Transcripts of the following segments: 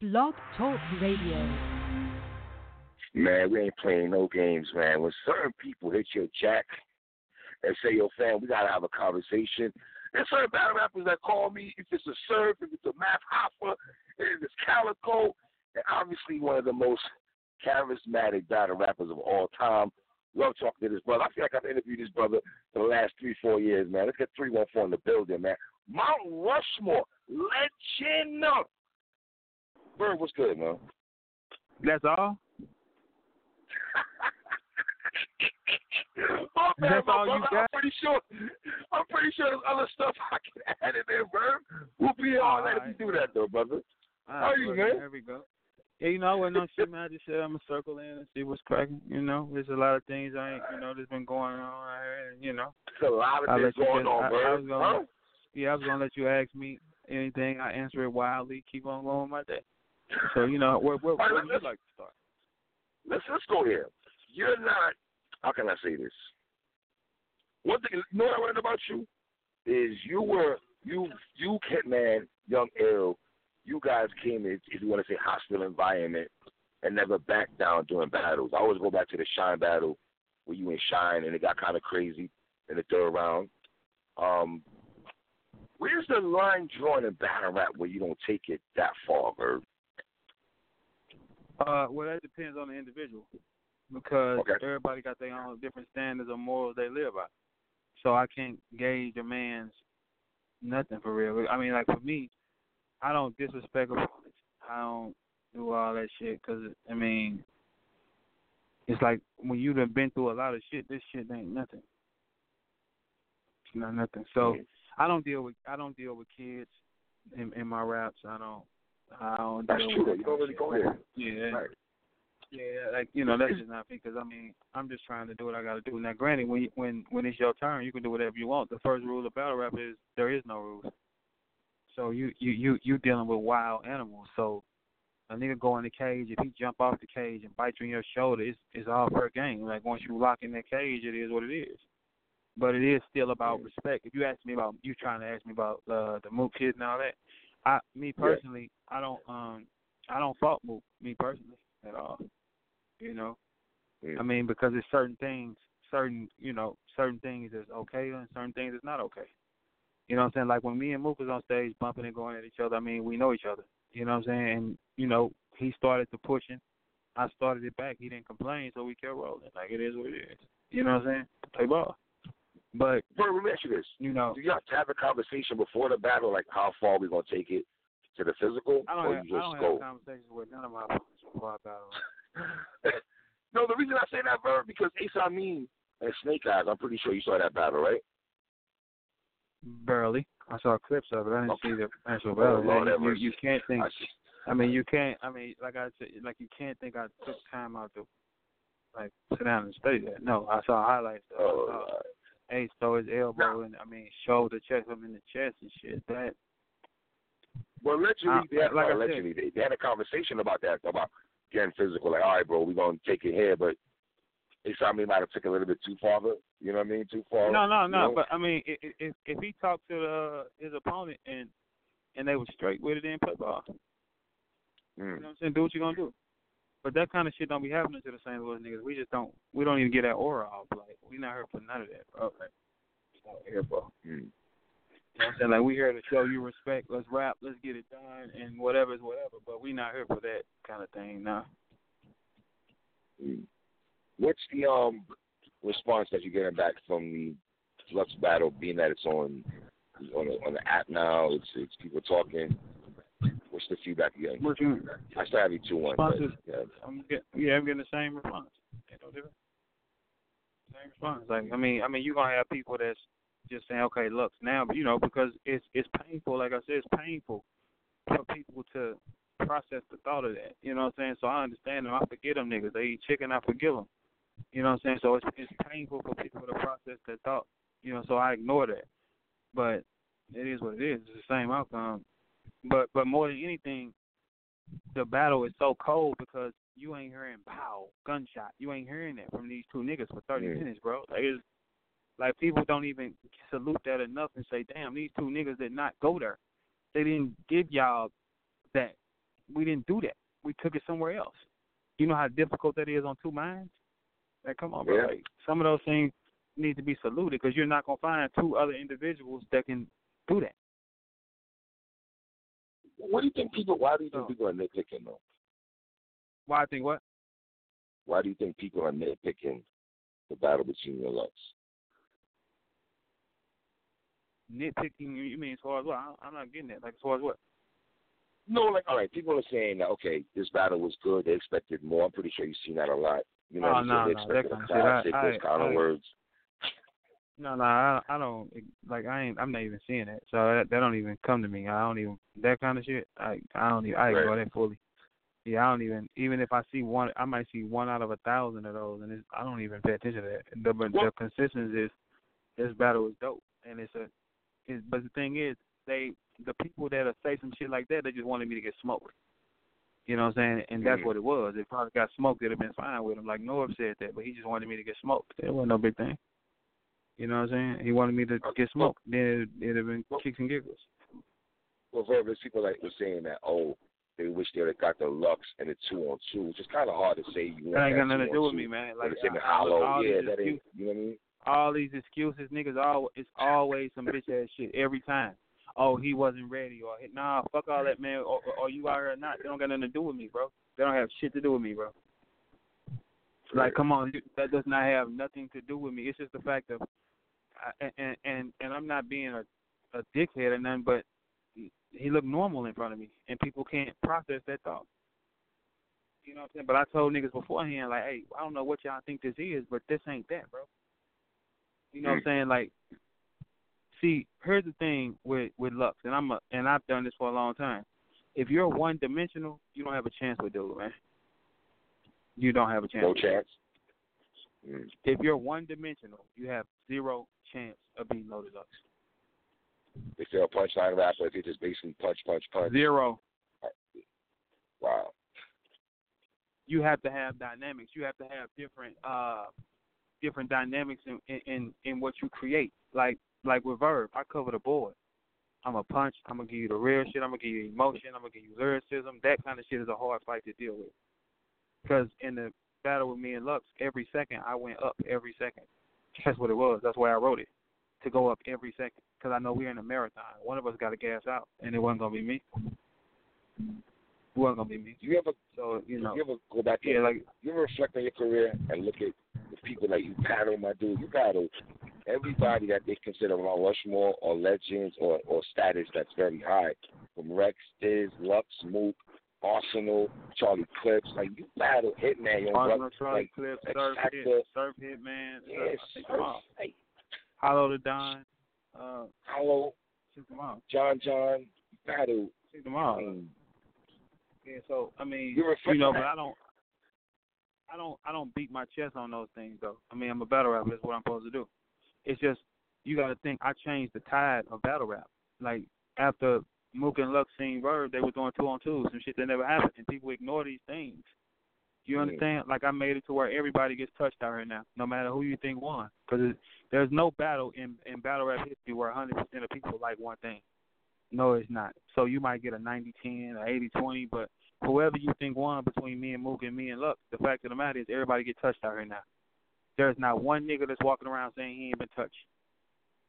Blog Talk Radio. Man, we ain't playing no games, man. When certain people hit your jack and say, yo, fam, we got to have a conversation. There's certain battle rappers that call me if it's a Surf, if it's a Math Hoffa, if it's Calicoe, and obviously one of the most charismatic battle rappers of all time. Love talking to this brother. I feel like I've interviewed this brother for the last three, four years, man. Let's get 314 in the building, man. Mount Rushmore, legend. Bird, what's good, man? That's all? oh, man, That's all you got? I'm pretty sure. I'm pretty sure there's other stuff I can add in there, Bird. We'll be all right if you do that, though, brother. All How you, well, man? There we go. Yeah, you know, I wasn't on shit, man. I just said I'm gonna circle in and see what's cracking. You know, there's a lot of things I ain't, you know, that's been going on out here. You know, There's a lot of I'll things going just- on, I- I was gonna- huh? yeah, I was gonna let you ask me anything. I answer it wildly. Keep on going with my day. So you know, where where, where would you let's- like to start? let's let's go here. You're not. How can I say this? One thing, you know what I learned about you is you were you you Hitman, Young Earl. You guys came in, if you want to say, hostile environment and never backed down during battles. I always go back to the Shine battle where you and Shine and it got kind of crazy in the third round. Um, where's the line drawn in battle rap where you don't take it that far, Verb? Uh, well, that depends on the individual because Okay. everybody got their own different standards or morals they live by. So I can't gauge a man's nothing for real. I mean, like for me, I don't disrespect opponents. I don't do all that shit because I mean, it's like when you've been through a lot of shit. This shit ain't nothing. It's not nothing. So I don't deal with I don't deal with kids in, in my raps. I don't. I don't. That's true. You don't really go there. Yeah. Right. Yeah, like you know, that's just not because I mean, I'm just trying to do what I got to do. Now, granted, when you- when when it's your turn, you can do whatever you want. The first rule of battle rap is there is no rules. So you you you you dealing with wild animals. So a nigga go in the cage, if he jump off the cage and bite you in your shoulder, it's it's all fair game. Like once you lock in that cage, it is what it is. But it is still about respect. If you ask me about you trying to ask me about uh, the Mook kid and all that, I me personally, I don't um I don't fault Mook me personally at all. You know, I mean because there's certain things, certain you know certain things is okay and certain things is not okay. You know what I'm saying? Like when me and Mook was on stage bumping and going at each other, I mean we know each other. You know what I'm saying? And you know he started the pushing, I started it back. He didn't complain, so we kept rolling. Like it is what it is. You know what I'm saying? Play ball. But Bro, let me ask you this. you know, Do you have to have a conversation before the battle, like how far we gonna take it to the physical, I or have, you I don't go? have conversations with none of my before I battle. no, the reason I say that, bro, because Ace Amin and Snake Eyez. I'm pretty sure you saw that battle, right? Barely. I saw clips of it. I didn't Okay. see the actual Oh, battle. Lord you, you, can't think. I. I mean, you can't. I mean, like I said, like you can't think I took time out to like sit down and study that. No, I saw highlights. Of it. I Oh, saw. Ace throw his elbow and I mean shoulder check him in the chest and shit. That well, allegedly, Uh, they had, like I said- they, they had a conversation about that, about getting physical. Like, all right, bro, we're gonna take it here, but Ace Amin might have took a little bit too far. but- You know what I mean? Too far. no, no, no. know? But I mean, if if he talked to uh, his opponent and and they were straight with it, then play ball. You know Mm. what I'm saying? Do what you're gonna do. But that kind of shit don't be happening to the St. Louis niggas. We just don't. We don't even get that aura off. Like we not here for none of that, bro. Like, here, bro. Mm. You know I'm saying? Like we here to show you respect. Let's rap. Let's get it done, and whatever is whatever. But we not here for that kind of thing, nah. Mm. What's the um response that you're getting back from the Lux battle, being that it's on on the, on the app now? It's it's people talking. What's the feedback you're getting? What you? I still have you two one. but, Yeah. I'm get, yeah, I'm getting the same response. Ain't no different. Same response. Like I mean, I mean, you gonna have people that's just saying, okay, look, now, you know, because it's it's painful. Like I said, it's painful for people to process the thought of that. You know what I'm saying? So I understand them. I forget them niggas. They eat chicken. I forgive them. You know what I'm saying? So it's it's painful for people to process that thought. You know, so I ignore that. But it is what it is. It's the same outcome. But but more than anything, the battle is so cold because you ain't hearing pow gunshot. You ain't hearing that from these two niggas for thirty Yeah. minutes, bro. Like it's like people don't even salute that enough and say, damn, these two niggas did not go there. They didn't give y'all that. we didn't do that. We took it somewhere else. You know how difficult that is on two minds. Like, come on, bro. Yeah. Like, some of those things need to be saluted because you're not gonna find two other individuals that can do that. What do you think people? Why do you think people are nitpicking though? Why I think what? Why do you think people are nitpicking the battle between your Lux? Nitpicking? You mean as far as what? I'm not getting that. Like as far as what? No, like all right, people are saying that okay, this battle was good. They expected more. I'm pretty sure you've seen that a lot. You know, Oh, they no, they expected a kind of shit, classic, those kind of words. No, no, I, I don't like. I ain't. I'm not even seeing that. So that that don't even come to me. I don't even that kind of shit. I I don't even. I Right. ignore that fully. Yeah, I don't even. Even if I see one, I might see one out of a thousand of those, and it's, I don't even pay attention to that. The but the consistency is this battle is dope, and it's a. It's, but the thing is, they the people that are say some shit like that, they just wanted me to get smoked. You know what I'm saying? And that's Mhm. what it was. If I got smoked, it'd have been fine with him. Like Norv said that, but he just wanted me to get smoked. It wasn't no big thing. You know what I'm saying? He wanted me to get smoked. Then it'd have been kicks and giggles. Well, there's people like were saying that oh, they wish they would have got the Lux and the two on two, which is kind of hard to say. You That ain't got nothing to do with me, man. Like it's in the I- I- hollow. all Yeah, these that ain't. excuses, You know what I mean? all these excuses, niggas. All it's always some bitch ass shit every time. Oh, he wasn't ready, or nah, fuck all that, man. Or, or, you out here or not? They don't got nothing to do with me, bro. They don't have shit to do with me, bro. Like, come on, that does not have nothing to do with me. It's just the fact of, I- and and and I'm not being a a dickhead or nothing, but he looked normal in front of me, and people can't process that thought. You know what I'm saying? But I told niggas beforehand, like, hey, I don't know what y'all think this is, but this ain't that, bro. You know what I'm saying? Like, see, here's the thing with with Lux, and I'm a, and I've done this for a long time. If you're one dimensional, you don't have a chance with dude, man. You don't have a chance. No chance. Mm. If you're one dimensional, you have zero chance of being Loaded Lux. If They say a punchline rapper. If you just basically punch, punch, punch. Zero. Wow. You have to have dynamics. You have to have different uh different dynamics in in in, in what you create. Like like with Verb, I cover the board. I'm a punch. I'm gonna give you the real shit. I'm gonna give you emotion. I'm gonna give you lyricism. That kind of shit is a hard fight to deal with. Because in the battle with me and Lux, every second I went up every second. That's what it was. That's why I wrote it to go up every second. Because I know we're in a marathon. One of us got to gas out, and it wasn't gonna be me. It wasn't gonna be me. You ever, So you know, you ever go back yeah, like you ever reflect on your career and look at the people that you battle, my dude? You battle everybody that they consider Mount Rushmore or legends or or status that's very high, from Rex, Diz, Lux, Mook, Arsenal, Charlie Clips. Like you battle Hitman, your Arsenal. Charlie like, Clips, Surf. Hit, Surf Hit Man, Yes, Surf, come on. like Hollow Da Don, uh, Hollow, shoot them all, John John, battle. shoot them I all. mean, Yeah, so I mean, You know, but. I don't, I don't, I don't beat my chest on those things though. I mean, I'm a battle rapper. That's what I'm supposed to do. It's just you got to think. I changed the tide of battle rap. Like after Mook and Lux seen Verb, they were doing two on two, some shit that never happened, and people ignore these things. You understand? Like I made it to where everybody gets touched out here now, no matter who you think won. Because there's no battle in in battle rap history where 100% of people like one thing. No, it's not. So you might get a 90-10 or 80-20, but whoever you think won between me and Mook and me and Lux, the fact of the matter is everybody get touched out here now. There's not one nigga that's walking around saying he ain't been touched.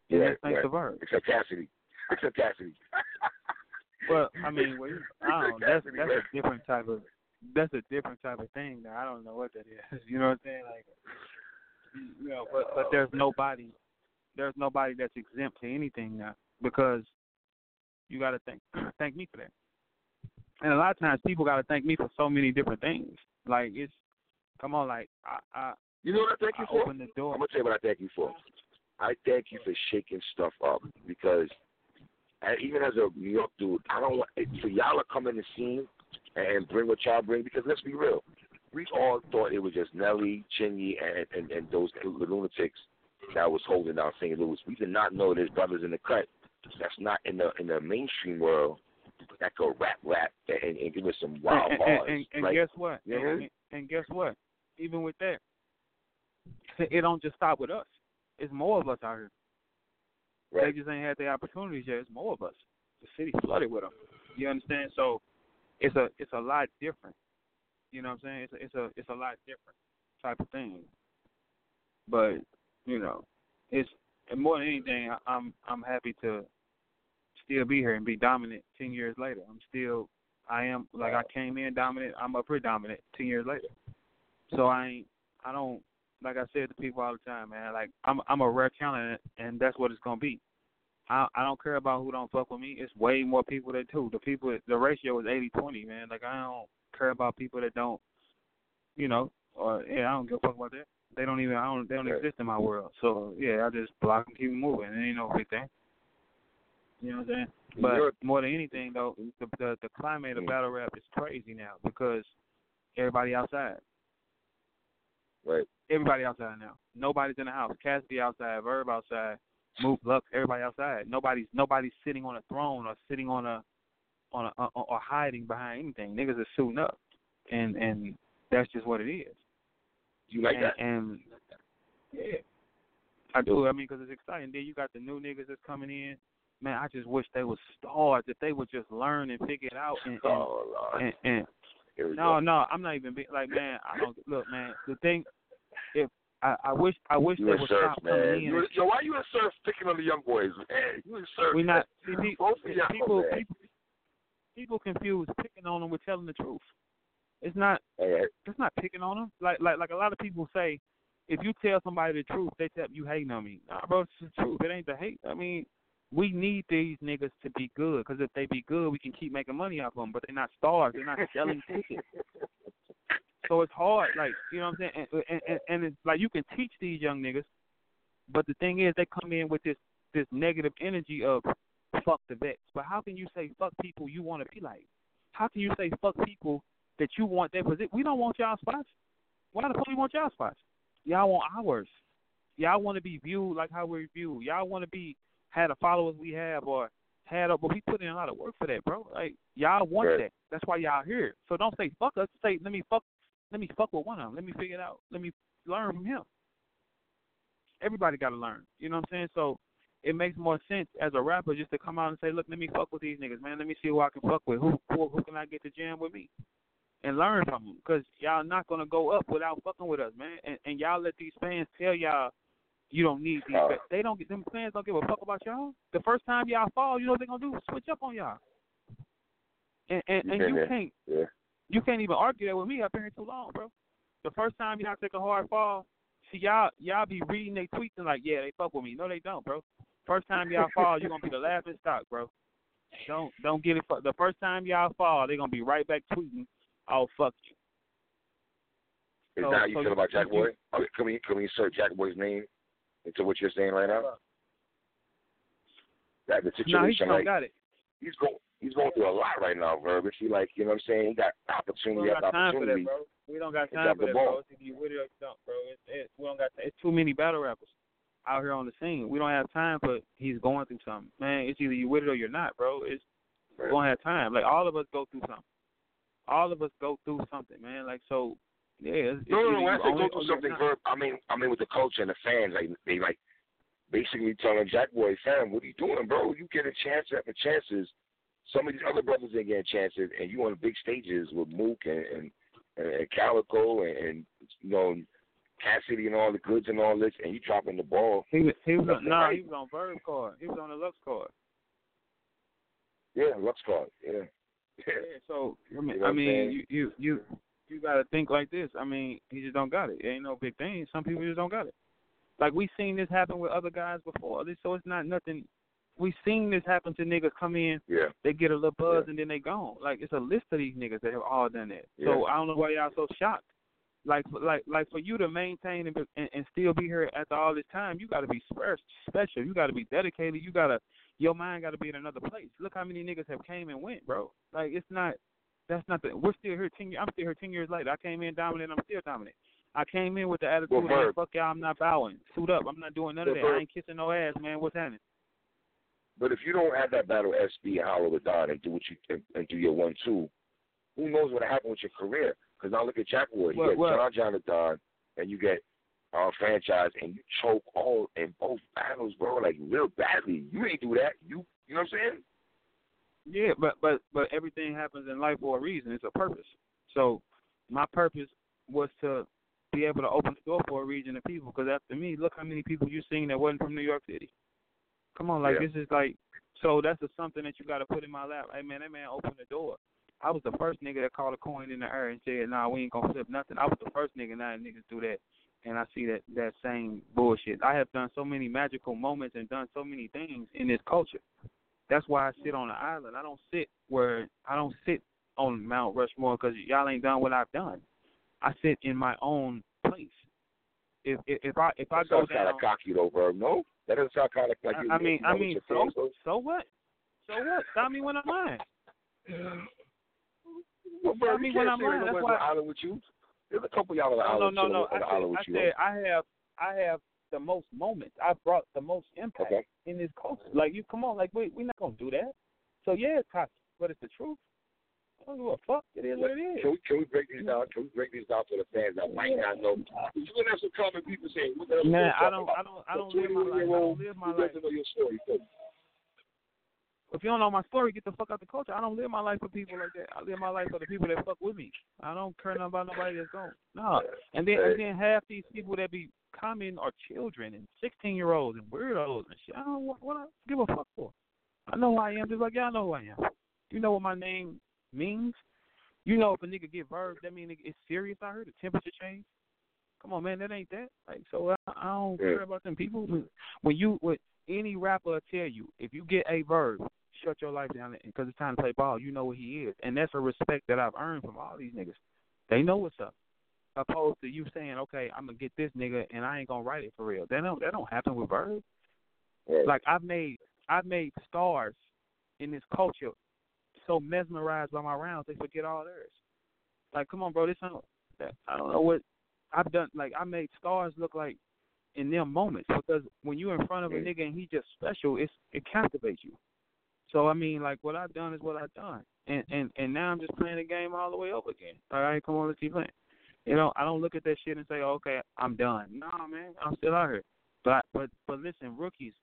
And Right, that's thanks right. to Verb. Except Cassidy. Except Cassidy. Well, I mean, well, I don't. That's that's a different type of that's a different type of thing. Now I don't know what that is. You know what I'm saying? Like, you know, but but there's nobody, there's nobody that's exempt to anything now because you got to thank thank me for that. And a lot of times people got to thank me for so many different things. Like it's, come on, like I I, You know what I thank you I for? the door. I'm gonna tell you what I thank you for. I thank you for shaking stuff up because even as a New York dude, I don't want for y'all to come in the scene and bring what y'all bring because let's be real, we all thought it was just Nelly, Chingy, and and, and those lunatics that was holding down St. Louis. We did not know there's brothers in the cut that's not in the in the mainstream world that could rap rap and, and give us some wild and, bars. and, and, like, guess what? you know And, what I mean? and, and guess what? Even with that, it don't just stop with us. It's more of us out here. Right. They just ain't had the opportunities yet. It's more of us. The city flooded with them. You understand? So it's a it's a lot different. You know what I'm saying? It's a, it's a it's a lot different type of thing. But you know, it's and more than anything, I, I'm I'm happy to still be here and be dominant ten years later. I'm still I am like I came in dominant. I'm a predominant ten years later. So I ain't I don't like I said to people all the time, man. Like I'm I'm a rare talent, and that's what it's gonna be. I I don't care about who don't fuck with me. It's way more people that do. The people the ratio is eighty twenty, man. Like I don't care about people that don't, you know, or yeah, I don't give a fuck about that. They don't even I don't they don't exist in my world. So yeah, I just block and keep moving. It ain't no big thing. You know what I'm saying? But more than anything though, the the, the climate of Mm. battle rap is crazy now because everybody outside. Right. Everybody outside now. Nobody's in the house. Cassidy outside, Verb outside, Mook, Lux, everybody outside. Nobody's nobody's sitting on a throne or sitting on a on a or, or hiding behind anything. Niggas are suiting up, and and that's just what it is. You like and, that? And yeah, I do. I mean, because it's exciting. Then you got the new niggas that's coming in. Man, I just wish they would start. If they would just learn and figure it out. And, and, Oh Lord. and, and no, go. no, I'm not even be, like, man. I don't look, man. The thing, if I, I wish, I wish You they would surf, stop man. coming in. You, yo, why you in surf picking on the young boys? Man, you in surf. We not see, pe- Both of y'all, people, man. people, people confuse picking on them with telling the truth. It's not. Right. It's not picking on them. Like, like, like a lot of people say, if you tell somebody the truth, they tell you hating on me. Nah, bro, it's the truth. It ain't the hate. I mean, we need these niggas to be good because if they be good, we can keep making money off them. But they're not stars. They're not selling tickets. So it's hard, like you know what I'm saying, and, and, and, and it's like you can teach these young niggas, but the thing is they come in with this this negative energy of fuck the vets. But how can you say fuck people you want to be like? How can you say fuck people that you want their position? We don't want y'all spots. Why the fuck we want y'all spots? Y'all want ours. Y'all want to be viewed like how we're viewed. Y'all want to be had the followers we have or had up, but we put in a lot of work for that, bro. Like y'all want Right. that. That's why y'all here. So don't say fuck us. Say let me fuck. Let me fuck with one of them. Let me figure it out. Let me learn from him. Everybody got to learn. You know what I'm saying? So it makes more sense as a rapper just to come out and say, look, let me fuck with these niggas, man. Let me see who I can fuck with. Who who, who can I get to jam with me? And learn from them, cause y'all not gonna go up without fucking with us, man. And, and y'all let these fans tell y'all you don't need these. Uh. They don't get them fans don't give a fuck about y'all. The first time y'all fall, you know what they're gonna do? Switch up on y'all. And and, You and you can't Yeah. you can't even argue that with me. I've been here too long, bro. The first time y'all take a hard fall, see y'all y'all be reading their tweets and like, yeah, they fuck with me. No, they don't, bro. First time y'all fall, you're gonna be the laughing stock, bro. Don't don't get it. fu- The first time y'all fall, they're gonna be right back tweeting, "Oh fuck you." Is So- that how you so feel you- about Jack you- Boy? Okay, can we can we insert Jack Boy's name into what you're saying right now? That the situation, don't like got it. he's going he's going through a lot right now, Verbiage. He like you know what I'm saying. He got We opportunity don't after got time for that, opportunity. bro. We don't got time for that, ball. bro. It's either you with it or you don't, bro. It's, it, we don't got. It's too many battle rappers out here on the scene. We don't have time for. He's going through something, man. It's either you with it or you're not, bro. It's we don't have time. Like all of us go through something. All of us go through something, man. Like so, yeah. It's, No, no, no. When I you say go through oh, something, not. Verb, I mean I mean with the culture and the fans, like they like basically telling Jack Boy, fam, what are you doing, bro? You get a chance after chances. Some of these other brothers ain't getting chances, and you on the big stages with Mook and and, and Calicoe and, and you know Cassidy and all the goods and all this, and you dropping the ball. He was he was on, no, right. he was on Verb card. He was on the Lux card. Yeah, Lux card. Yeah. Yeah, so I mean, You know I mean, you you you you got to think like this. I mean, he just don't got it. It ain't no big thing. Some people just don't got it. Like we seen this happen with other guys before. So it's not nothing. We seen this happen to niggas come in, Yeah. they get a little buzz Yeah. and then they gone. Like it's a list of these niggas that have all done that. Yeah. So I don't know why y'all so shocked. Like like like for you to maintain and, and, and still be here after all this time, you got to be spe- special. You got to be dedicated. You got to your mind got to be in another place. Look how many niggas have came and went, bro. Like it's not. That's not the. We're still here ten. years. I'm still here ten years later. I came in dominant. I'm still dominant. I came in with the attitude Well, of fuck y'all. I'm not bowing. Suit up. I'm not doing none of that. I ain't kissing no ass, man. What's happening? But if you don't have that battle SB Hollow with Don and do what you and, and do your one two, who knows what happened with your career? Because now look at Jack Wood. You Well, get well- John John and Don, and you get uh, franchise, and you choke all in both battles, bro. Like real badly. You ain't do that. You you know what I'm saying? Yeah, but but but everything happens in life for a reason. It's a purpose. So my purpose was to be able to open the door for a region of people. Because after me, look how many people you seen that wasn't from New York City. Come on, like Yeah. this is like so that's a, something that you got to put in my lap. Hey man, that man opened the door. I was the first nigga that called a coin in the air and said, "Nah, we ain't gonna flip nothing." I was the first nigga. Now that niggas do that, and I see that that same bullshit. I have done so many magical moments and done so many things in this culture. That's why I sit on the island. I don't sit where I don't sit on Mount Rushmore because y'all ain't done what I've done. I sit in my own place. If if, if I if I That go sounds kind down, of cocky though, bro. No, that doesn't sound kind of like you. I I mean, I know mean, so so what? So what? Stop me when I'm lying. Well, bro, I you mean, when I'm lying, no that's why- on the island with you. There's a couple y'all on the No, no, island no, chilling no. on I said, I you. said, I have, I have the most moments. I've brought the most impact Okay. in this culture. Like you, come on, like we we're not gonna do that. So yeah, it's cocky, but it's the truth. I don't give a fuck. It is what it is. Can we can we break these down? Can we break these down for the fans that might not know? You're gonna have some common people saying, "What the hell Man, I don't, about?" I don't, I don't live my life. I 21-year-old, don't live my life. doesn't know your story? So, If you don't know my story, get the fuck out the culture. I don't live my life for people like that. I live my life for the people that fuck with me. I don't care about nobody that's gone. No. And then and then half these people that be commenting are children and sixteen year olds and weirdos and shit. I don't what, what I give a fuck for. I know who I am just like y'all know who I am. You know what my name means? You know if a nigga get verbs, that mean it's serious out here, the temperature change. Come on, man, that ain't that. Like, so I, I don't Yeah. care about them people. When you, when any rapper will tell you, if you get a verb, shut your life down because it's time to play ball. You know what he is, and that's a respect that I've earned from all these niggas. They know what's up. Opposed to you saying, okay, I'm gonna get this nigga and I ain't gonna write it for real. That don't that don't happen with right. Like I've made I've made stars in this culture so mesmerized by my rounds they forget all theirs. Like, come on, bro, this ain't that I don't know what I've done. Like I made stars look like in them moments because when you're in front of a nigga and he just special, it's it captivates you. So I mean, like what I've done is what I've done, and and and now I'm just playing the game all the way over again. All right, come on, let's keep playing. You know, I don't look at that shit and say, okay, I'm done. Nah, man, I'm still out here. But but but listen, rookies,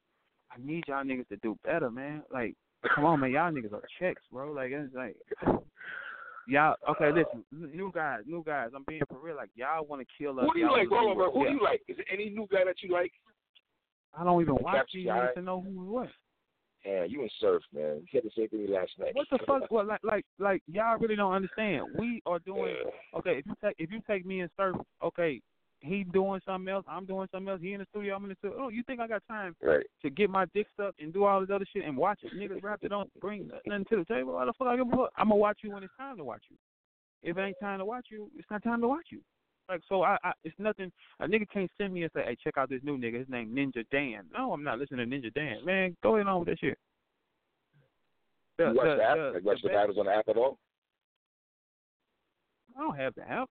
I need y'all niggas to do better, man. Like, come on, man, y'all niggas are checks, bro. Like it's like. Y'all okay? Listen, new guys, new guys. I'm being for real. Like y'all want to kill us. Who do you like, bro? bro? Who do you like? Is there any new guy that you like? I don't even watch Captain these Guy? niggas to know who he was. Yeah, you and Surf, man. You said the same thing last night. What the fuck? Well, like, like, like, y'all really don't understand. We are doing okay. If you take, if you take me and Surf, okay, he doing something else. I'm doing something else. He in the studio. I'm in the studio. Oh, you think I got time Right. to get my dick stuck and do all this other shit and watch it? Niggas rap that don't bring nothing to the table. Why the fuck I give a fuck? I'm gonna watch you when it's time to watch you. If it ain't time to watch you, it's not time to watch you. Like so, I, I it's nothing. A nigga can't send me and say, "Hey, check out this new nigga. His name Ninja Dan." No, I'm not listening to Ninja Dan. Man, go ahead on with that shit. The, You watch the, the app? the- Like, watch the the battles on the app at all? I don't have the app.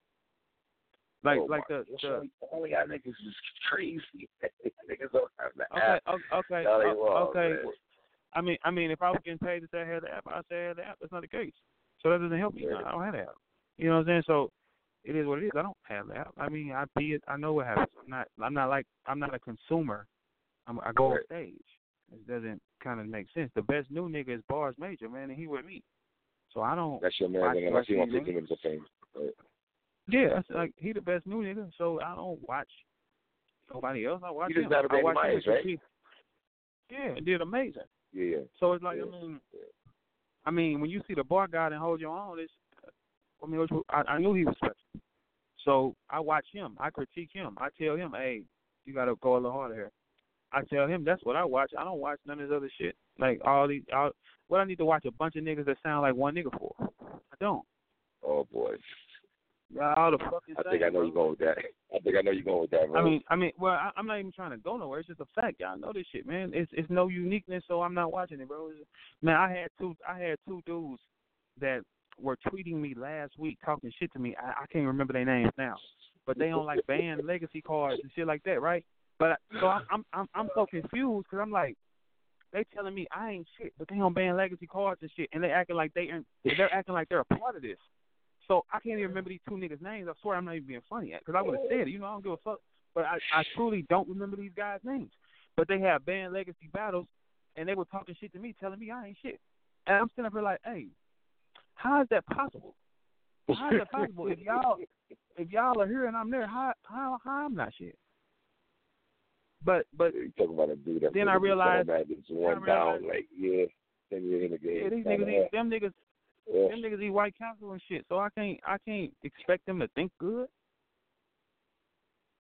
Like Oh, like my- the, the all y'all niggas is crazy. niggas don't have the okay app. okay wrong, okay. I mean I mean if I was getting paid to say I had the app, I'd say I had the app. That's not the case. So that doesn't help me. Right. I don't have the app. You know what I'm saying? So it is what it is. I don't have the app. I mean I be it. I know what happens. I'm not. I'm not like I'm not a consumer. I'm, I go on stage. It doesn't kind of make sense. The best new nigga is Bars Major, man, and he with me. So I don't. That's your man, and I see him wrestling, 50 fame. Right. Yeah, that's like he the best new nigga. So I don't watch nobody else. I watch just him. battled I Randy watch Myers, and right? compete. Yeah, did amazing. Yeah, yeah. So it's like Yeah. I mean, I mean when you see the bar guy and hold your own, it's I mean I, I knew he was special. So I watch him. I critique him. I tell him, hey, you got to go a little harder here. I tell him that's what I watch. I don't watch none of this other shit. Like all these, all, what I need to watch a bunch of niggas that sound like one nigga for. I don't. Oh, boy. All the fucking. I think I know bro. you're going with that. I think I know you're going with that, bro. I mean, I mean, well, I, I'm not even trying to go nowhere. It's just a fact. Y'all know this shit, man. It's it's no uniqueness, so I'm not watching it, bro. It's, man, I had two, I had two dudes that were tweeting me last week, talking shit to me. I, I can't remember their names now, but they on like band legacy cards and shit like that, right? But I, so I'm I'm I'm, I'm so confused because I'm like, they telling me I ain't shit, but they on ban legacy cards and shit, and they acting like they they're acting like they're a part of this. So I can't even remember these two niggas' names. I swear I'm not even being funny because I would have said it. You know, I don't give a fuck. But I, I truly don't remember these guys' names. But they have banned legacy battles, and they were talking shit to me, telling me I ain't shit. And I'm sitting up here like, hey, how is that possible? How is that possible? if y'all if y'all are here and I'm there, how how how I'm not shit? But but you talking about a dude that then I realized it's one realized, down, like yeah, then you're in the game. Yeah, these niggas, eat, them niggas, yeah. them niggas eat White Castle and shit. So I can't I can't expect them to think good.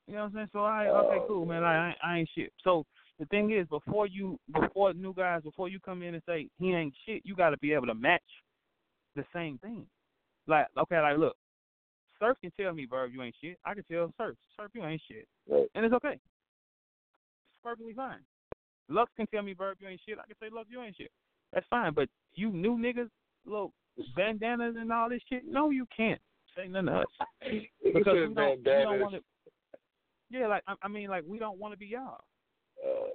You know what I'm saying? So I okay, Oh, cool, man. I I ain't shit. So the thing is, before you before new guys, before you come in and say he ain't shit, you got to be able to match the same thing. Like okay, like look, Surf can tell me, Verb, you ain't shit. I can tell Surf, Surf, you ain't shit, Right. and it's okay. It's perfectly fine. Lux can tell me, Verb, you ain't shit. I can say, Lux, you ain't shit. That's fine. But you new niggas, little bandanas and all this shit, no, you can't say nothing to us because we don't, we don't want to. Yeah, like I, I mean, like we don't want to be y'all. Uh,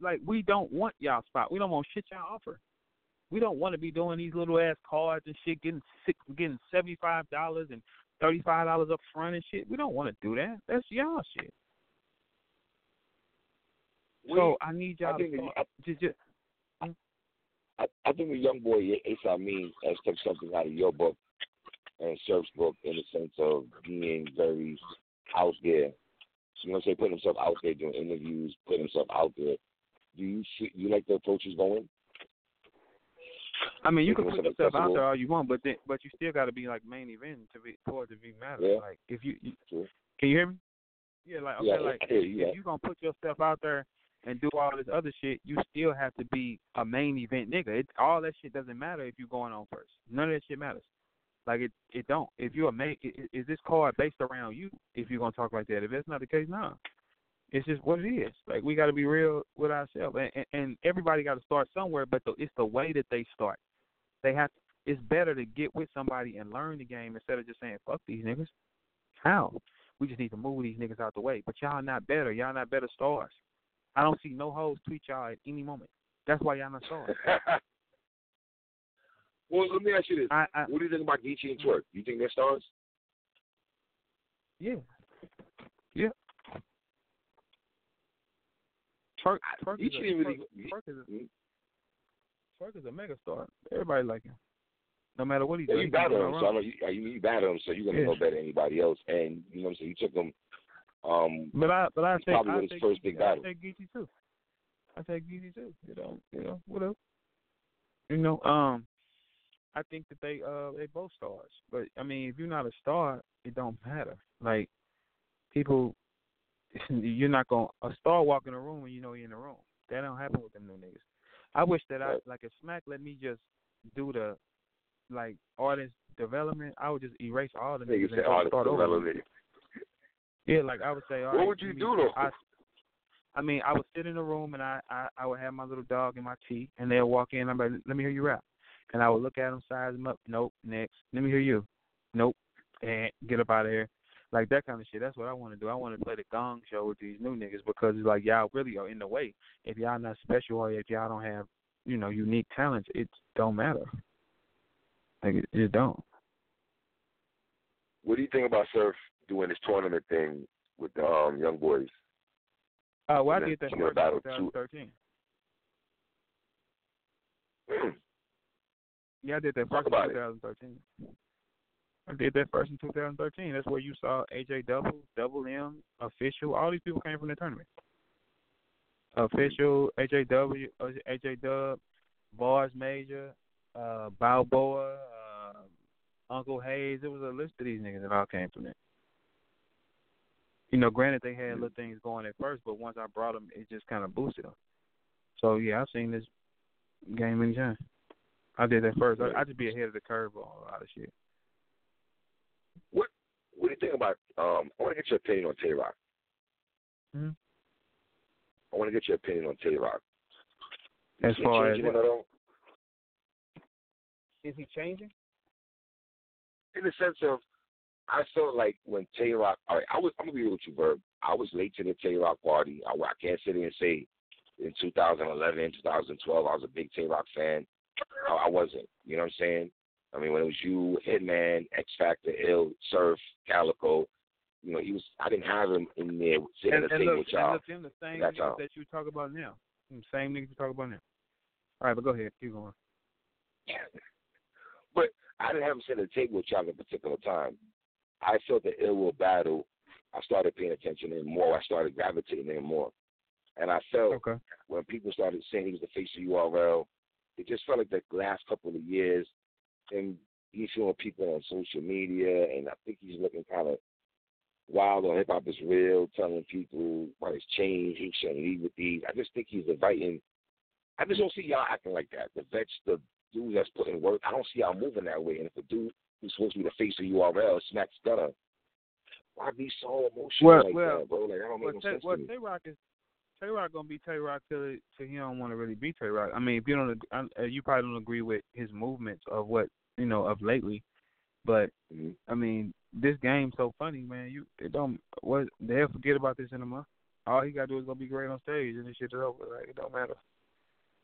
Like we don't want y'all spot. We don't want shit y'all offer. We don't want to be doing these little ass cards and shit, getting six, getting seventy five dollars and thirty five dollars up front and shit. We don't want to do that. That's y'all shit. we, so I need y'all I to start, that- just, just I, I think the young boy Ace Amin has took something out of your book and Surf's book in the sense of being very out there. You know what I'm saying? Putting himself out there, doing interviews, putting himself out there. Do you see, you like the approach he's going? I mean, you can put yourself out there all you want, but then, but you still got to be like main event to be for it to be matter. Yeah. Like if you, you True. can you hear me? Yeah, like okay, Yeah, like I hear you, if you gonna put yourself out there and do all this other shit, you still have to be a main event nigga. It, all that shit doesn't matter if you're going on first. None of that shit matters. Like it, it don't. If you're a i- is this card based around you? If you're gonna talk like that, if that's not the case, nah. It's just what it is. Like we got to be real with ourselves, and, and, and everybody got to start somewhere. But the, it's the way that they start. They have. It's better to get with somebody and learn the game instead of just saying "fuck these niggas." How? We just need to move these niggas out the way. But y'all not better. Y'all not better stars. I don't see no hoes tweet y'all at any moment. That's why y'all not stars. well, let me ask you this. I, I What do you think about Geechi and Twork? You think they're stars? yeah, yeah. Twork, Twork is a, really. Twork, Twork is a Twork is a mega star. Everybody like him, no matter what he Yeah, does. you he can do battle him, so I know you, you, you battle him, so you're gonna Yeah. know better than anybody else. And you know what I'm saying? You took him. Um, But I, but I say, probably I his take first big battle. I take Geechi too. I take Geechi too. You know, you know, whatever. You know, um, I think that they, uh, they both stars. But I mean, if you're not a star, it don't matter. Like people, you're not gonna a star walk in a room and you know he in the room. That don't happen with them new niggas. I wish that I like if Smack let me just do the like artist development, I would just erase all the niggas said and start over. Yeah, like I would say, all What right, would you me- do, though? I, I mean, I would sit in a room and I, I, I would have my little dog and my tea, and they'll walk in. I'm like, let me hear you rap, and I would look at them, size them up. Nope, next. Let me hear you. Nope, and get up out of here. Like that kind of shit. That's what I want to do. I want to play the gong show with these new niggas because it's like y'all really are in the way. If y'all not special or if y'all don't have, you know, unique talents, it don't matter. Like it, it don't. What do you think about Surf doing this tournament thing with the um, young boys? Uh, well, I And did that you know, first battle in 2013. Yeah, I did that Talk first about in it. 2013. I did that first in 2013. That's where you saw AJ Double, Double M, Official. All these people came from the tournament. Official, AJ W, uh, AJ Dub, Bars Major, uh, Balboa, uh, Uncle Hayes. It was a list of these niggas that all came from there. You know, granted they had little things going at first, but once I brought them, it just kind of boosted them. So yeah, I've seen this game many times. I did that first. I, I just be ahead of the curve on a lot of shit. What What do you think about? Um, I want to get your opinion on Tay Roc. Mhm. I want to get your opinion on Tay Roc. As Is he far as changing what? it at all? Is he changing? in the sense of I felt like when Tay Roc, all right, I was I'm gonna be real with you, Verb. I was late to the Tay Roc party. I, I can't sit here and say in 2011, 2012, I was a big Tay Roc fan. I, I wasn't. You know what I'm saying? I mean, when it was you, Hitman, X Factor, Ill, Surf, Calicoe, you know, he was. I didn't have him in there sitting And, at the and table look, with y'all. look, them the same That's all. that you talk about now. Same niggas you talk about now. All right, but go ahead, keep going. Yeah. But I didn't have him sit at the table with y'all at a particular time. I felt the ill will battle. I started paying attention to him more. I started gravitating to him more. And I felt Okay. when people started saying he was the face of URL, it just felt like the last couple of years, and he's showing people on social media, and I think he's looking kind of wild on hip hop is real, telling people what has changed, he shouldn't leave with these. I just think he's inviting. I just don't see y'all acting like that. The vets, the dudes that's putting work, I don't see y'all moving that way. And if a dude who's supposed to be the face of URL smacks Gunna, why be so emotional Well- like well- that, bro? Like I don't make Well, no sense well, to me. Tay Roc is Tay Roc gonna be Tay Roc till till he don't want to really be Tay Roc. I mean, if you don't, I- uh, you probably don't agree with his movements of what you know of lately, but hmm I mean, this game's so funny, man. You it don't what they'll forget about this in a month. All he gotta do is go be great on stage, and this shit is over. Like it don't matter.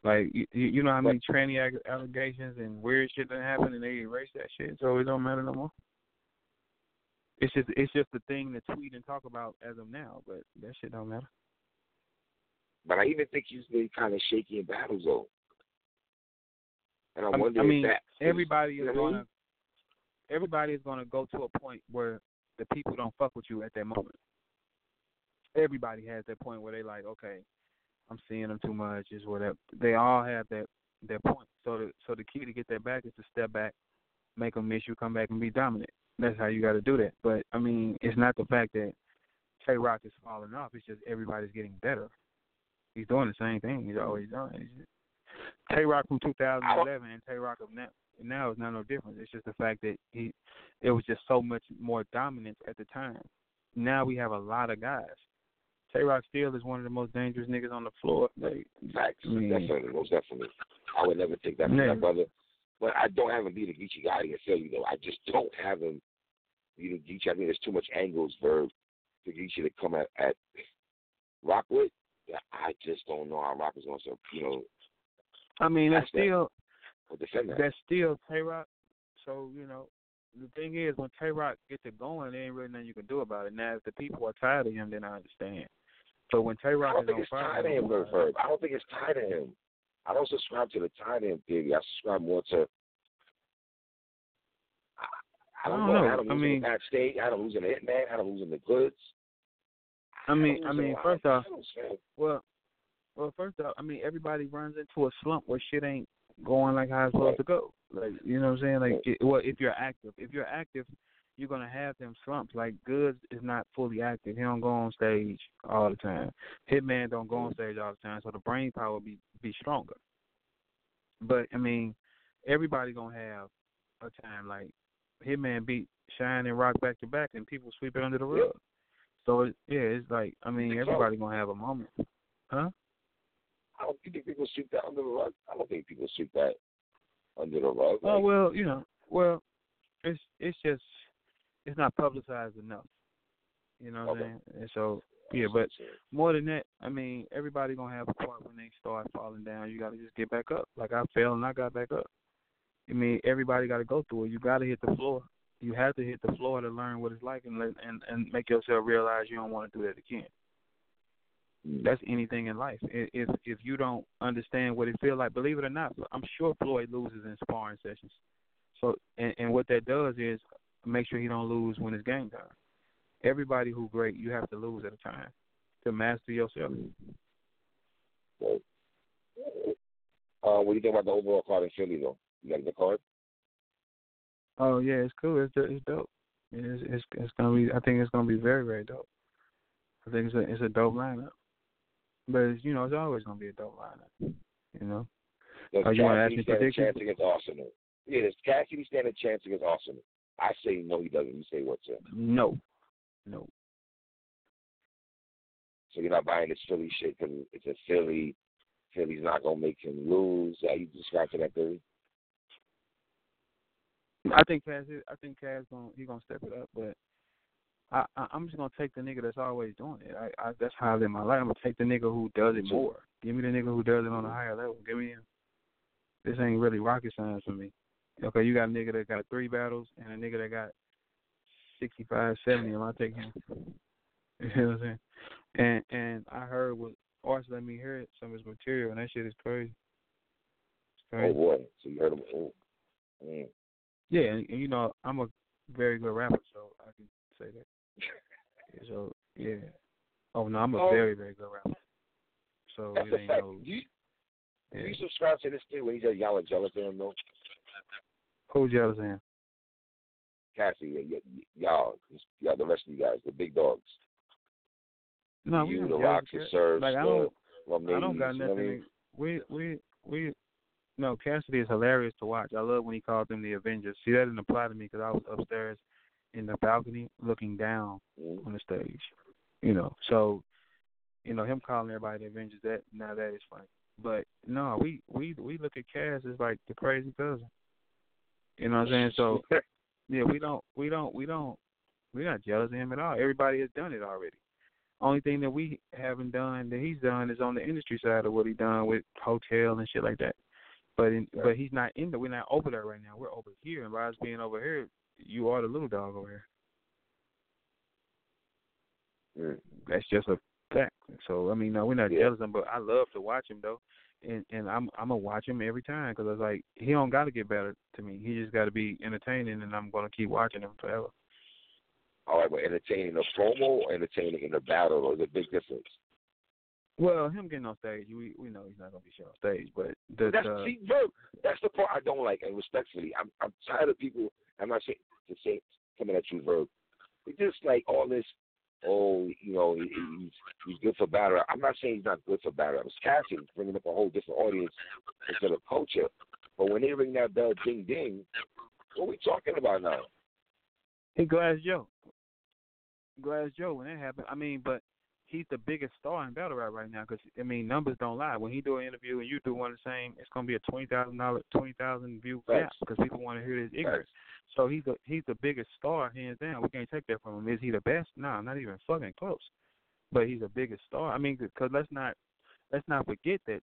Like you, you know how many tranny ag- allegations and weird shit that happen, and they erase that shit, so it don't matter no more. It's just it's just the thing to tweet and talk about as of now, but that shit don't matter. But I even think he's been kind of shaky in battles though. And I I, wonder I mean, if that everybody is I mean? gonna everybody is gonna go to a point where the people don't fuck with you at that moment. Everybody has that point where they like, okay, I'm seeing them too much, is whatever. They all have that that point. So the so the key to get that back is to step back, make them miss you, come back and be dominant. That's how you got to do that. But I mean, it's not the fact that Tay Roc is falling off. It's just everybody's getting better. He's doing the same thing he's always done. Tay Roc from 2011 and Tay Roc of now now is not no difference. It's just the fact that he it was just so much more dominance at the time. Now we have a lot of guys. Tay Roc still is one of the most dangerous niggas on the floor. Like, Facts, I mean- definitely, most definitely. I would never take that from my brother. But I don't have him beat a Geechi guy in you though. I just don't have him beat a Geechi. I think there's too much angles for for Geechi to come at, at Rockwood. Yeah, I just don't know how Rock is going to, you know, I mean, that's That's that. still that. that's still Tay Roc. So you know, the thing is, when Tay Roc gets it going, there ain't really nothing you can do about it. Now, if the people are tired of him, then I understand. But when Tay I Rock don't is think on it's fire, tied to him, I don't think it's tied to him. I don't subscribe to the tie to him theory. I subscribe more to. I, I don't, I don't know. know. Adam I mean- State, Adam losing the Hitman, Adam losing the goods. I mean, I mean, first off, well, well, first off, I mean, everybody runs into a slump where shit ain't going like how it's supposed to go. Like, you know what I'm saying? Like, it, well, if you're active, if you're active, you're gonna have them slumps. Like, Goodz is not fully active. He don't go on stage all the time. Hitman don't go on stage all the time, so the brain power be be stronger. But I mean, everybody gonna have a time like Hitman beat Shine and Roc back to back, and people sweep it under the rug. So it, yeah, it's like I mean, everybody gonna have a moment. Huh? I don't think people sweep that under the rug. I don't think people sweep that under the rug. Oh well, you know, well, it's it's just it's not publicized enough. You know what Okay. I'm saying? And so yeah, but more than that, I mean, everybody gonna have a part when they start falling down. You gotta just get back up. Like I fell and I got back up. I mean, everybody got to go through it. You got to hit the floor. You have to hit the floor to learn what it's like and let, and and make yourself realize you don't want to do that again. Mm. That's anything in life. If if you don't understand what it feels like, believe it or not, I'm sure Floyd loses in sparring sessions. So and, and what that does is make sure he don't lose when it's game time. Everybody who great, you have to lose at a time to master yourself. Uh, what do you think about the overall card in Philly, though? You got the card? Oh yeah, it's cool. It's it's dope. It's it's it's gonna be. I think it's gonna be very very dope. I think it's a it's a dope lineup. But it's, you know, it's always gonna be a dope lineup. You know. Does Oh, you wanna ask me stand a predictions? chance against Arsenal? Yeah, does Cassidy stand a chance against Arsenal? I say no, he doesn't. You say what, sir? No. No. So you're not buying this Philly shit because it's a Philly. Philly's not gonna make him lose. How you describe to that theory? I think Cass. is- I think Cass gonna he gonna step it up, but I, I I'm just gonna take the nigga that's always doing it. I, I that's how I live my life. I'm gonna take the nigga who does it more. Give me the nigga who does it on a higher level. Give me him. This ain't really rocket science for me. Okay, you got a nigga that got three battles and a nigga that got sixty five, seventy, and I take him. You know what I'm saying? And and I heard what Arch let me hear it, some of his material, and that shit is crazy. It's Okay. Oh boy, so you heard him. Oh. Mm. Yeah, and, and you know I'm a very good rapper, so I can say that. so yeah. Oh no, I'm a Oh. very very good rapper. So That's it ain't fact. no. Do you, do you subscribe to this thing when he said y'all are jealous of him though? Who's jealous of him? Cassie, y- y- y'all, y'all, the rest of you guys, the big dogs. No, we you, not the jealous Rocks, the Serves, Like I don't, I don't got Ladies, you know I nothing. mean? We we we. No, Cassidy is hilarious to watch. I love when he called them the Avengers. See, that didn't apply to me because I was upstairs in the balcony looking down Mhm. on the stage. You know, so you know him calling everybody the Avengers. That now that is funny. But no, we we we look at Cass as like the crazy cousin. You know what I'm saying? So yeah, we don't we don't we don't we're not jealous of him at all. Everybody has done it already. Only thing that we haven't done that he's done is on the industry side of what he done with hotel and shit like that. But in, but he's not in the we're not over there right now. We're over here and by us being over here, you are the little dog over here. Mm. That's just a fact. So I mean, no, we're not Yeah. jealous of him, but I love to watch him though, and and I'm I'm gonna watch him every time because I was like he don't got to get better to me. He just got to be entertaining, and I'm gonna keep watching him forever. All right, but entertaining the promo or entertaining in the battle, or is a big difference? Well, him getting on stage, we we know he's not gonna be shit on stage, but the That's the, see, Verb, that's the part I don't like, and respectfully, I'm I'm tired of people. I'm not saying to say coming at you, Verb. It's just like all this. Oh, you know, he, he's he's good for battle. I'm not saying he's not good for battle. rap. It's Cassie bringing up a whole different audience instead of culture. But when they ring that bell, ding ding, what are we talking about now? Hey, Glass Joe, Glass Joe when that happened. I mean, but he's the biggest star in battle rap right now because I mean numbers don't lie. When he do an interview and you do one the same, it's gonna be a twenty thousand dollar, twenty thousand view gap because people want to hear his ignorance. So he's the he's the biggest star hands down. We can't take that from him. Is he the best? No, i'm not even fucking close. But he's the biggest star. I mean, because let's not let's not forget that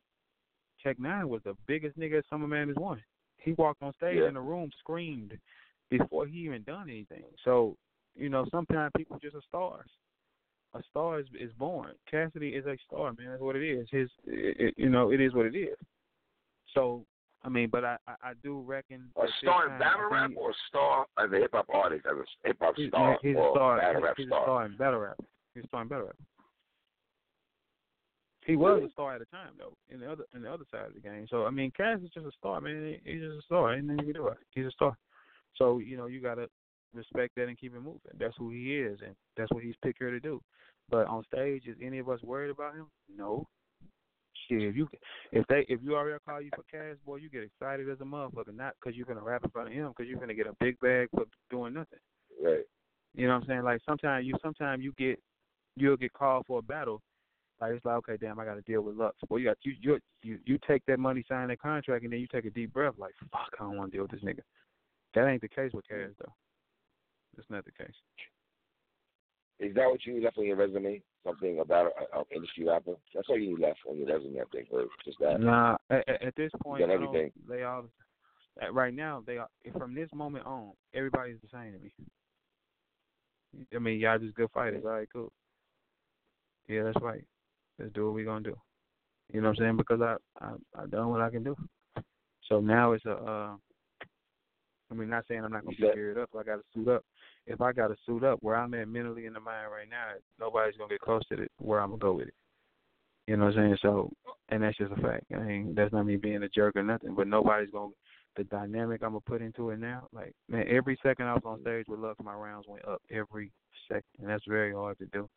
Check Nine was the biggest nigga Summer Madness won. He walked on stage Yeah. in the room, screamed before he even done anything. So you know, sometimes people just are stars. A star is is born. Cassidy is a star, man. That's what it is. His, it, you know, it is what it is. So, I mean, but I I, I do reckon A star in battle rap think or a star as a hip hop artist, as a hip hop star he's or a star. battle rap he's star? a star in battle rap. He's a star in battle rap. He was Really? a star at a time though, in the other in the other side of the game. So I mean, Cass is just a star, man. He's just a star. Ain't nothing you can do. about it. He's a star. So you know you gotta respect that and keep it moving. That's who he is, and that's what he's picked here to do. But on stage, is any of us worried about him? No. Shit, if you if they if you already call you for Cass, boy, you get excited as a motherfucker. Not because you're gonna rap in front of him, because you're gonna get a big bag for doing nothing. Right. You know what I'm saying? Like sometimes you sometimes you get you'll get called for a battle. Like it's like, okay, damn, I got to deal with Lux. Well, you got you you you you take that money, sign that contract, and then you take a deep breath, like, fuck, I don't want to deal with this nigga. That ain't the case with Cass though. That's not the case. Is that what you left on your resume? Something about an industry rapper? That's all you left on your resume, I think, or just that. Nah, at, at- this point, got everything. they all right now they are from this moment on, everybody's the same to me. I mean, y'all just good fighters. All right, cool. Yeah, that's right. Let's do what we gonna do. You know what I'm saying? Because I I I done what I can do. So now it's a. Uh, I mean, not saying I'm not gonna be geared up. I got to suit up. If I got to suit up, where I'm at mentally in the mind right now, nobody's gonna get close to it. Where I'm gonna go with it. You know what I'm saying? So, and that's just a fact. I mean, that's not me being a jerk or nothing. But nobody's gonna. The dynamic I'm gonna put into it now, like man, every second I was on stage with Lux, my rounds went up every second, and that's very hard to do.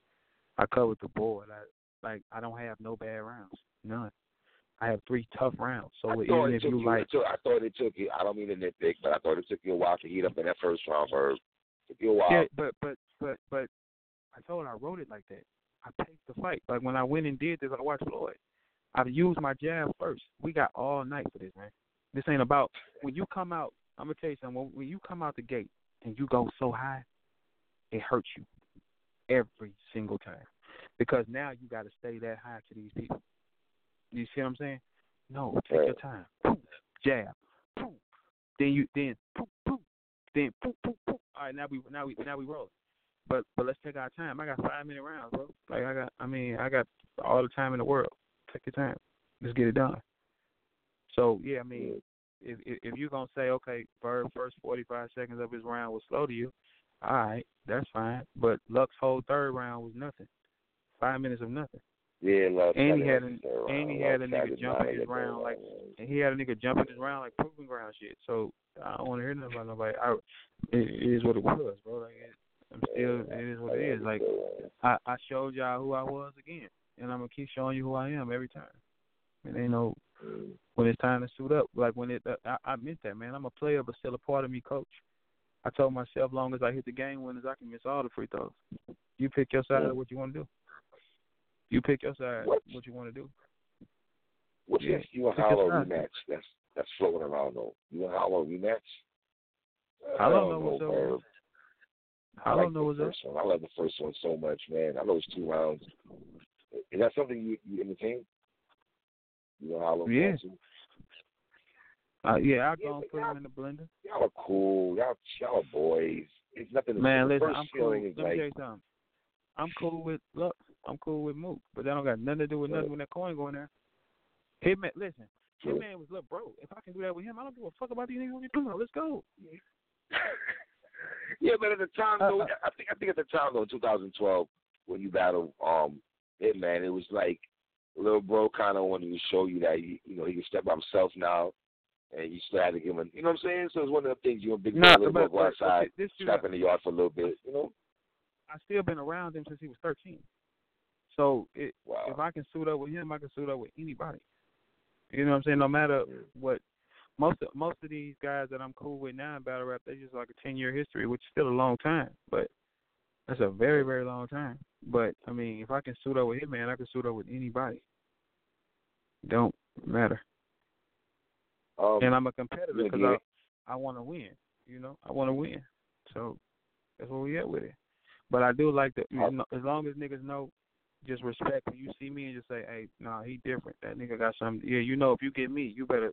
I covered the board. I like I don't have no bad rounds, none. I have three tough rounds. So I even it if you you. like, it took, I thought it took you. I don't mean to nitpick, but I thought it took you a while to heat up in that first round. Verb. Took you a while. yeah, but but but but I told her I wrote it like that. I paced the fight. Like when I went and did this, I watched Floyd. I've used my jab first. We got all night for this, man. This ain't about when you come out. I'm gonna tell you something. When, when you come out the gate and you go so high, it hurts you every single time because now you got to stay that high to these people. You see what I'm saying? No, take your time. Poof, jab. Poof. Then you then poof, poof, then poof, poof, poof. All right, now we now we now we roll. But but let's take our time. I got five minute rounds, bro. Like I got, I mean, I got all the time in the world. Take your time. Let's get it done. So yeah, I mean, if if, if you're gonna say okay, Verb first 45 seconds of his round was slow to you, all right, that's fine. But Luck's whole third round was nothing. Five minutes of nothing. Yeah, love. And he had an, and he had a nigga jumping his round like, and he had a nigga jumping his round like proving ground shit. So I don't want to hear nothing about nobody. I, it, it is what it was, bro. Like it, I'm still, it is what it is. Like I, I showed y'all who I was again, and I'm gonna keep showing you who I am every time. And ain't no when it's time to suit up. Like when it, uh, I, I meant that, man. I'm a player, but still a part of me, coach. I told myself, long as I hit the game winners, I can miss all the free throws. You pick your side of what you want to do. You pick your side what, what you want to do. What's yeah. this you and Hollow rematch? That's that's floating around though. You and Hollow rematch? I don't know what's up. I, like don't know what's up. One. I love the first one so much, man. I know it's two rounds. Is that something you you entertain? You know Hollow? Yeah. Uh, yeah, I'll go and put them in the blender. Y'all are cool. Y'all, y'all are boys. It's nothing. Man, listen, I'm cool. Let me like, tell you something. I'm cool with look. I'm cool with Mook, but that don't got nothing to do with nothing when that coin going there. Hitman, listen, Hitman was look, bro. If I can do that with him, I don't give a fuck about these niggas. You? Let's go. yeah, but at the time though, I think I think at the time though, in 2012, when you battled um Hitman, it was like little bro kind of wanted to show you that he, you know he can step by himself now, and you still had to give him. You know what I'm saying? So it's one of the things you're a big nah, little go outside, this step in the yard for a little bit. You know. I still been around him since he was 13. So it, wow. if I can suit up with him, I can suit up with anybody. You know what I'm saying? No matter what. Most of most of these guys that I'm cool with now in battle rap, they just like a 10 year history, which is still a long time, but that's a very very long time. But I mean, if I can suit up with him, man, I can suit up with anybody. Don't matter. Um, and I'm a competitor because I I want to win. You know, I want to win. So that's where we at with it. But I do like that. You know, as long as niggas know, just respect when you see me and just say, "Hey, nah, he different. That nigga got something." Yeah, you know, if you get me, you better,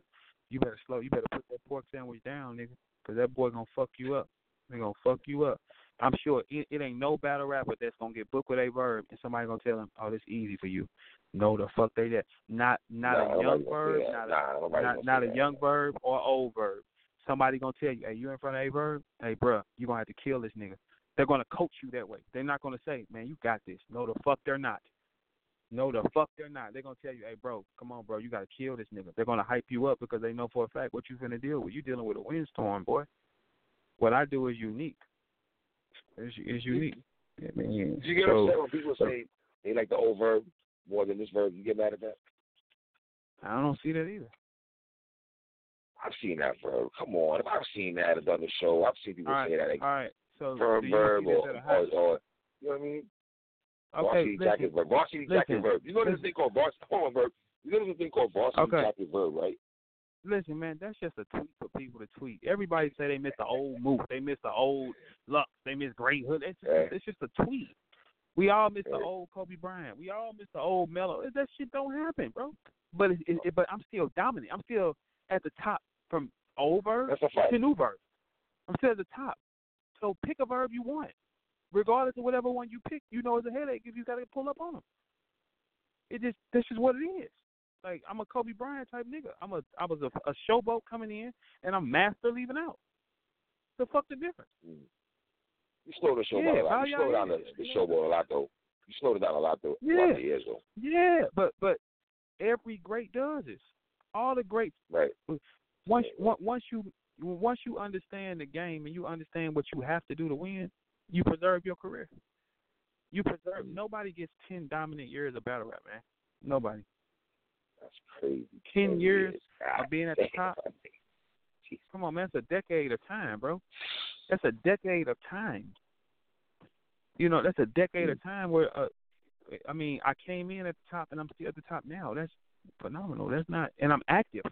you better slow. You better put that pork sandwich down, nigga, because that boy gonna fuck you up. They gonna fuck you up. I'm sure it, it ain't no battle rapper that's gonna get booked with a verb and somebody gonna tell him, "Oh, this easy for you." No, the fuck they that. Not not nah, a young verb, not a nah, not, not a young verb or old verb. Somebody gonna tell you, "Hey, you in front of a verb? Hey, bruh, you gonna have to kill this nigga." They're gonna coach you that way. They're not gonna say, "Man, you got this." No, the fuck they're not. No, the fuck they're not. They're gonna tell you, "Hey, bro, come on, bro, you gotta kill this nigga." They're gonna hype you up because they know for a fact what you're gonna deal with. You're dealing with a windstorm, boy. What I do is unique. It's, it's unique. I mean, you get so, upset when people say they like the old verb more than this verb? You get mad at that? I don't see that either. I've seen that bro. Come on, if I've seen that at the show, I've seen people all right, say that. Like, all right, so verb, verb, or, or, or, oh, oh. you know what I mean? Okay, varsity listen, jacket verb. Varsity listen, jacket verb. You know a thing called varsity. Hold on, verb. You know a thing called varsity okay. jacket verb, right? Listen, man, that's just a tweet for people to tweet. Everybody say they miss the old Mook, they miss the old Lux, they miss Great Hood. It's just, yeah. it's just a tweet. We all miss yeah. the old Kobe Bryant. We all miss the old Melo. That shit don't happen, bro. But it, it, it, but I'm still dominant. I'm still at the top from old verb to new verb. I'm still at the top. So pick a verb you want, regardless of whatever one you pick. You know it's a headache if you got to pull up on them. It just this is what it is. Like I'm a Kobe Bryant type nigga. I'm a I was a, a showboat coming in, and I'm master leaving out. The fuck the difference? Mm. You slowed the showboat yeah, a lot. You slowed down the, the showboat a lot though. You slowed it down a lot though. Yeah. years though. Yeah, but but every great does this. All the greats. Right. Once once you once you understand the game and you understand what you have to do to win, you preserve your career. You preserve. Nobody gets ten dominant years of battle rap, man. Nobody. That's crazy. Ten, years years of being at the top. Come on, man. That's a decade of time, bro. That's a decade of time. You know, that's a decade mm. of time where, uh, I mean, I came in at the top and I'm still at the top now. That's phenomenal. That's not, and I'm active.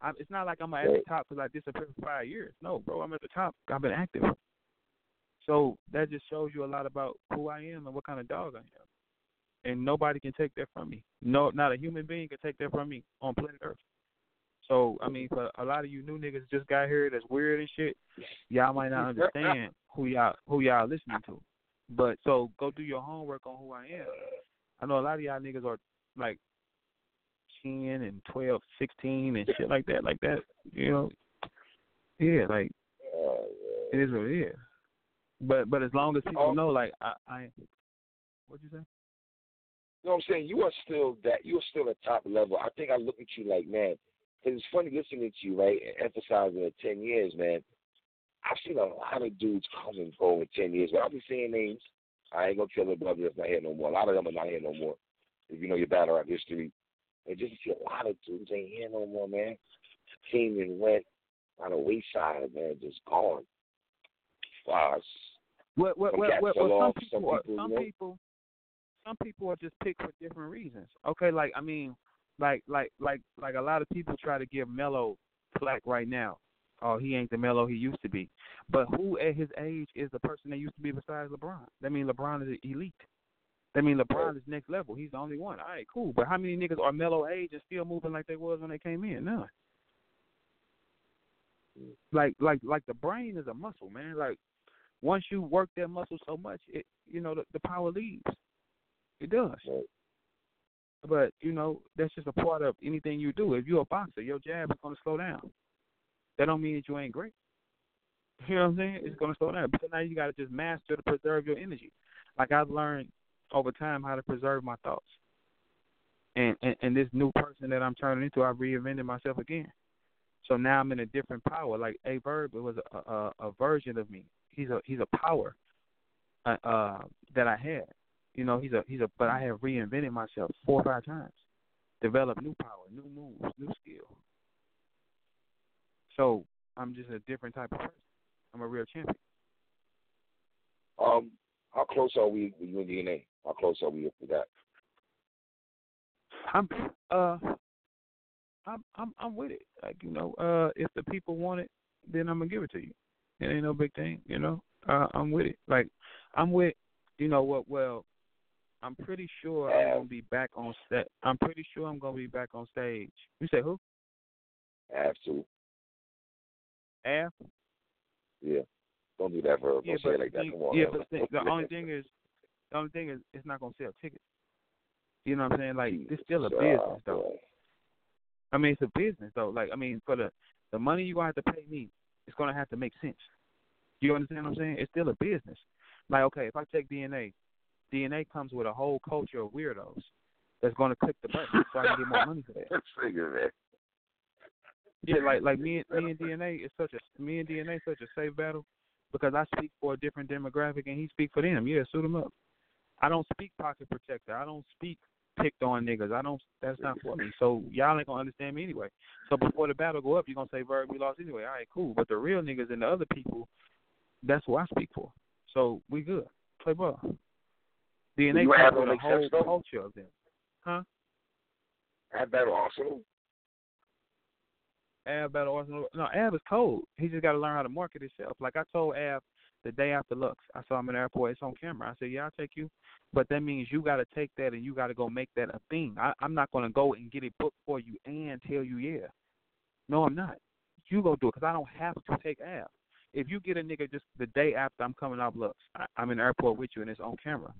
I'm, it's not like I'm at the top because I disappeared for five years. No, bro, I'm at the top. I've been active. So that just shows you a lot about who I am and what kind of dog I am. And nobody can take that from me. No, not a human being can take that from me on planet Earth. So I mean, for a lot of you new niggas just got here that's weird and shit, y'all might not understand who y'all who y'all listening to. But so go do your homework on who I am. I know a lot of y'all niggas are like 10 and twelve, sixteen and shit like that, like that. You know, yeah, like Uh, it is what it is. But but as long as people Oh. know, like I, I what'd you say? You know what I'm saying? You are still that. You are still at top level. I think I look at you like, man, 'cause it's funny listening to you, right? And emphasizing the ten years, man. I've seen a lot of dudes come and go in ten years, but I'll be saying names. I ain't gonna tell the brother that's not here no more. A lot of them are not here no more. If you know your battle rap history, and just see a lot of dudes ain't here no more, man. Came and went on the wayside, man, just gone. Wow, Well, well, Some well, well, well some people, some are, people, some know? people, some people are just picked for different reasons. Okay, like I mean, like like like like a lot of people try to give Melo flack right now. Oh, he ain't the Melo he used to be. But who at his age is the person that used to be besides LeBron? That mean LeBron is elite. That mean LeBron is next level. He's the only one. All right, cool. But how many niggas are Melo age and still moving like they was when they came in? None. Like like like the brain is a muscle, man. Like once you work that muscle so much, it you know the, the power leaves. It does. Right. But you know that's just a part of anything you do. If you're a boxer, your jab is going to slow down. That don't mean that you ain't great. You know what I'm saying? It's going to slow down. But now you got to just master to preserve your energy. Like I've learned over time how to preserve my thoughts. And, and and this new person that I'm turning into, I've reinvented myself again. So now I'm in a different power. Like A Verb it was a, a a version of me. He's a he's a power uh, uh that I had. You know, he's a he's a but I have reinvented myself four or five times. Developed new power, new moves, new skill. So I'm just a different type of person. I'm a real champion. Um, how close are we with DNA? How close are we with that? I'm uh I'm I'm I'm with it. Like, you know, uh if the people want it, then I'm gonna give it to you. It ain't no big thing, you know. Uh I'm with it. Like I'm with you know what well I'm pretty sure I'm gonna be back on set I'm pretty sure I'm gonna be back on stage. You say who? To. Av? Yeah. Don't do that, for Yeah, Don't say it like that. Come on. yeah, but see, the only thing is the only thing is it's not gonna sell tickets. You know what I'm saying? Like it's still a Ah, business though. I mean, it's a business though. Like, I mean, for the the money you're gonna have to pay me, it's gonna have to make sense. You understand what I'm saying? It's still a business. Like, okay, if I take DNA, DNA comes with a whole culture of weirdos that's gonna click the button so I can get more money for that. Let's figure that. Yeah, like like me and me and DNA is such a me and DNA is such a safe battle because I speak for a different demographic and he speak for them. Yeah, suit him up. I don't speak pocket protector. I don't speak picked on niggas. I don't. That's not for me. So y'all ain't gonna understand me anyway. So before the battle go up, you're gonna say, "Verb, we lost anyway." All right, cool. But the real niggas and the other people, that's who I speak for. So we good. Play ball. DNA you have a whole though? culture of them. Huh? Have that Arsonal. Av battle Arsonal. No, Ab is cold. He just got to learn how to market himself. Like I told Av the day after Lux, I saw him in the airport. It's on camera. I said, "Yeah, I'll take you," but that means you got to take that and you got to go make that a thing. I, I'm not going to go and get it booked for you and tell you, "Yeah." No, I'm not. You go do it because I don't have to take Av. If you get a nigga just the day after I'm coming off Lux, I, I'm in the airport with you and it's on camera.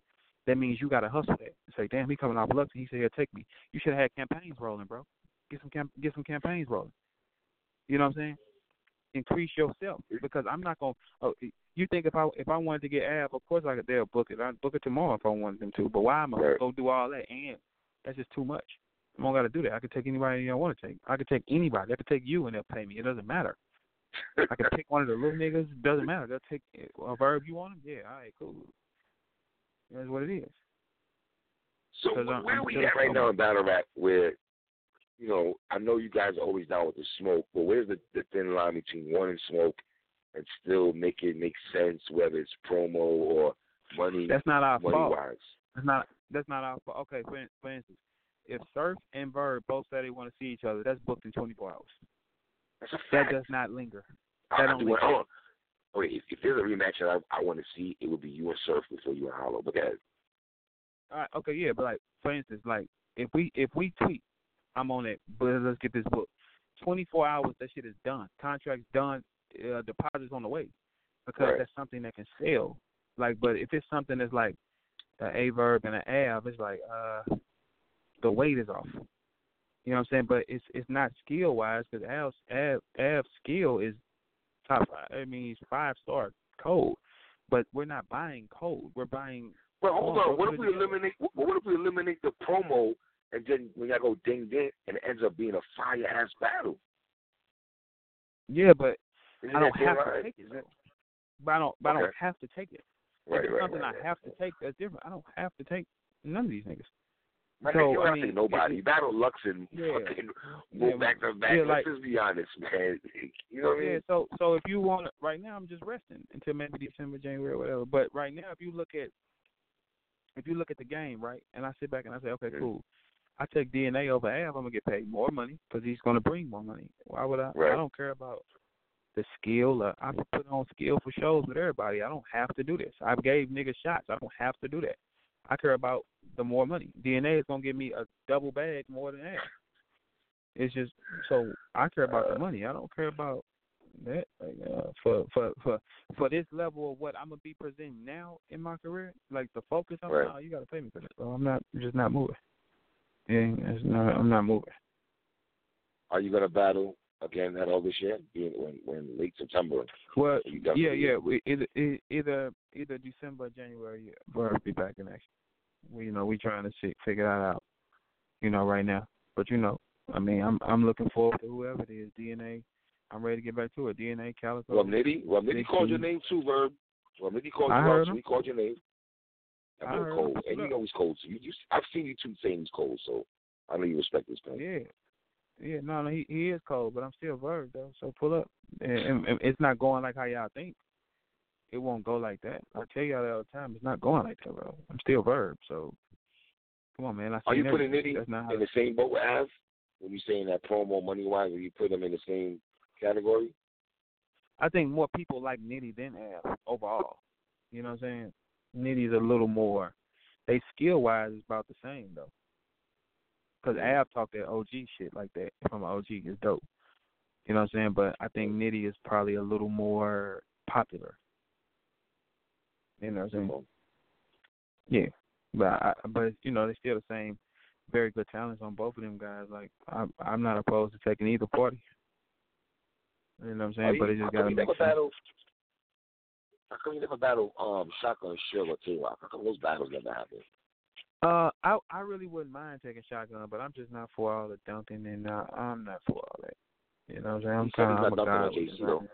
That means you got to hustle that. Say, "Damn, he coming off Lux." And he said, "Yeah, take me." You should have had campaigns rolling, bro. Get some cam- get some campaigns rolling. You know what I'm saying? Increase yourself because I'm not gonna. Oh, you think if I if I wanted to get Av, of course I could. They'll book it. I'd book it tomorrow if I wanted them to. But why am I gonna go do all that? And that's just too much. I don't gotta do that. I could take anybody I want to take. I could take anybody. I could take you and they'll pay me. It doesn't matter. I could pick one of the little niggas. Doesn't matter. They'll take a verb you want them. Yeah, all right, cool. That's what it is. So where I'm we at right now in battle rap? Where you know, I know you guys are always down with the smoke, but where's the, the thin line between wanting smoke and still make it make sense, whether it's promo or money, That's not our fault. wise? That's not that's not our fault. Okay, for for instance, if Surf and Bird both say they want to see each other, that's booked in 24 hours. That does not linger. That I don't do. Oh, okay, if, if there's a rematch that I, I want to see, it would be you and Surf before you and Hollow. But All right, okay, yeah, but like for instance, like if we if we tweet, I'm on it, but let's get this book. 24 hours, that shit is done. Contract's done. Uh, deposits on the way because Right. that's something that can sell. Like, but if it's something that's like an A verb and an av, it's like uh the weight is off. You know what I'm saying? But it's it's not skill wise because Av's Av Av's skill is top five. I mean, he's five star code, but we're not buying code. We're buying. But hold on, what if we eliminate? What what if we eliminate the promo and then when y'all go ding ding and it ends up being a fire ass battle? Yeah, but Isn't I don't have fair, to take it. Though. But I don't. But I don't have to take it. Right, if it's right, something right, I right, have to take, that's different. I don't have to take none of these niggas. Man, So, you don't I have mean, to take nobody. it- battle Lux and Yeah. fucking go Yeah, back to back. yeah, Let's like- just be honest, man. You know what I Yeah, mean? so so if you want to, right now I'm just resting until maybe December, January, whatever. But right now, if you look at if you look at the game, right, and I sit back and I say, okay, Mhm. cool. I take DNA over Av, I'm gonna get paid more money because he's gonna bring more money. Why would I? Right. I don't care about the skill. Uh, I put on skill for shows with everybody. I don't have to do this. I gave niggas shots. I don't have to do that. I care about the more money. DNA is gonna give me a double bag more than Av. It's just so I care about the money. I don't care about that. Like uh, for for for for this level of what I'm gonna be presenting now in my career, like the focus on, Right. nah, you gotta pay me for that. So I'm not just not moving. Yeah, it's not, I'm not moving. Are you gonna battle again at all this year? When when late September? Well, You yeah, yeah. We, either either either December, or January. We'll be back in action. We you know we trying to see, figure that out. You know right now, but you know, I mean, I'm I'm looking forward to whoever it is. DNA. I'm ready to get back to it. DNA, Calicoe. Well, Nitty, well, Nitty called your name too, Verb. Well, Nitty called I you out, so he called your name. I'm cold, and you know he's cold. So you, you, I've seen you two things cold, so I know you respect this man. Yeah. Yeah, no, no, he he is cold, but I'm still Verb though. So pull up, and, and, and it's not going like how y'all think. It won't go like that. I tell y'all that all the time. It's not going like that, bro. I'm still Verb. So come on, man. I Are you putting. Nitty That's not how. in the same boat with Av? When you saying that promo money wise, are you put them in the same category? I think more people like Nitty than Av overall. You know what I'm saying? Nitty's a little more. They skill wise is about the same though. Cause Av talk that OG shit like that from OG is dope. You know what I'm saying? But I think Nitty is probably a little more popular. You know what I'm saying? Yeah, but I, but you know they're still the same, very good talents on both of them guys. Like I'm I'm not opposed to taking either party. You know what I'm saying? But it just gotta you make sense. How come you never battle um Shotgun Sugar Tay Roc? How come those battles never happen? Uh, I I really wouldn't mind taking shotgun, but I'm just not for all the dunking, and uh, I'm not for all that. You know what I'm saying? I'm kind of a guy with JC it, though. right?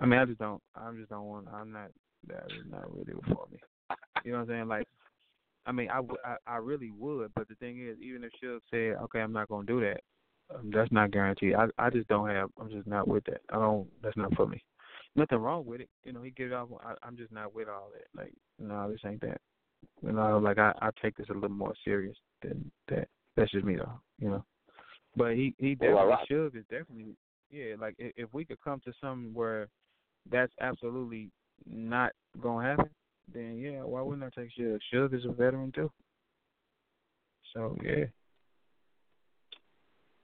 I mean, I just don't. I just don't want. I'm not. That is not really for me. You know what I'm saying? Like, I mean, I, w- I, I really would, but the thing is, even if Suge said, "Okay, I'm not gonna do that," um, that's not guaranteed. I I just don't have. I'm just not with that. I don't. That's not for me. Nothing wrong with it. You know, he get it off. I, I'm just not with all that. Like, no, this ain't that. You know, like I I take this a little more serious than that. That's just me though. You know, but he he Well, definitely alright. Suge is definitely yeah. Like if, if we could come to something where that's absolutely not gonna happen, then yeah, why wouldn't I take Suge? Suge is a veteran too. So yeah.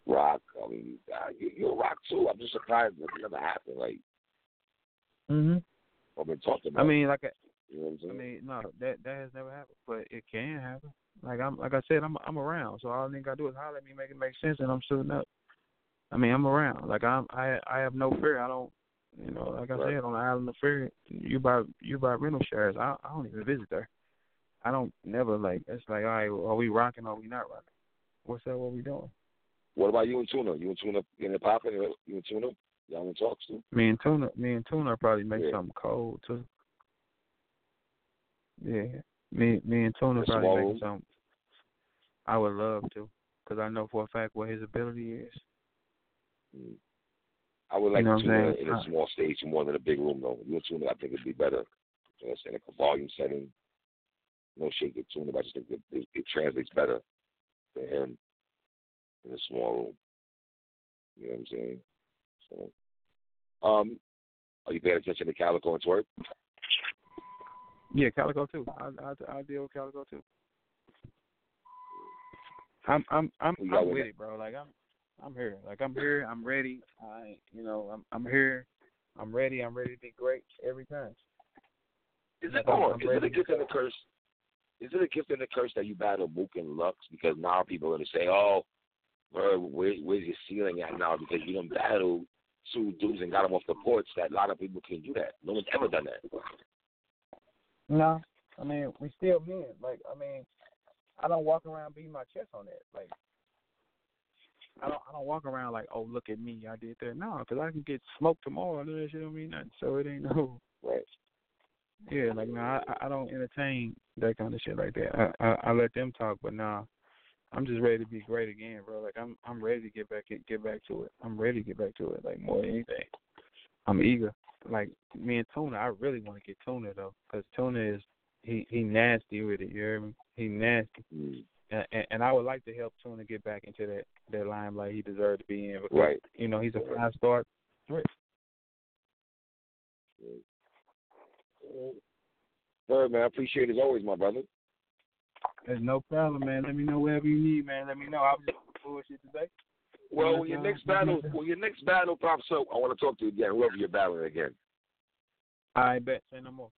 Roc, I mean, uh, you, you're rock too. I'm just surprised it never happened. Like Mhm. I've been talking about. I mean, like I, you know what I'm I mean, no, that that has never happened, but it can happen. Like I'm, like I said, I'm I'm around, so all I gotta do is holler at me, make it make sense, and I'm suiting up. I mean, I'm around. Like I'm, I I have no fear. I don't, you know, like I Right. said, on the island of fear, you buy you buy rental shares. I I don't even visit there. I don't never like. It's like, all right, are we rocking or are we not rocking? What's that? What we doing? What about you and Tuna? You and Tuna in the popping? You and Tuna? Y'all in talks too? Me and Tuna, me and Tuna probably make Yeah. something cold too. Yeah, me, me and Tuna A probably make something. I would love to, because I know for a fact what his ability is. Mm. I would like You know Tuna in a small stage more than a big room though. You Tuna, I think it'd be better. You know, saying like a volume setting. No shake it Tuna, but I just think it, it, it translates better to him in a small room. You know what I'm saying? Um, are you paying attention to Calicoe and Twork? Yeah, Calicoe too. I I I deal with Calicoe too. I'm I'm I'm Who you got I'm with it? bro. Like I'm I'm here. Like I'm here. I'm ready. I you know I'm I'm here. I'm ready. I'm ready to be great every time. Is it on? Is it a gift and a curse? Is it a gift and a curse that you battle Mook and Lux? Because now people are gonna say, "Oh, where, where's your ceiling at now? Because you don't battled two dudes and got them off the porch. That a lot of people can't do that. No one's ever done that. No, I mean we still men. Like I mean, I don't walk around beating my chest on that. Like I don't I don't walk around like oh look at me I did that. No, because I can get smoked tomorrow that shit don't mean nothing. So it ain't no. Right. Yeah, like no, I I don't entertain that kind of shit like that. I I, I let them talk, but nah, I'm just ready to be great again, bro. Like I'm I'm ready to get back get back to it. I'm ready to get back to it. Like more than anything, I'm eager. Like me and Tuna, I really want to get Tuna though, because Tuna is he he nasty with it. You hear me? He nasty. Mm. And, and I would like to help Tuna get back into that that limelight he deserved to be in because Right. you know he's a five star threat. Verb, man, I appreciate it as always, my brother. There's no problem, man. Let me know whatever you need, man. Let me know. I was just bullshit today. Well, when your uh, next battle, when your next battle pops up, I want to talk to you again. Whoever you're battling again. I bet. Say no more.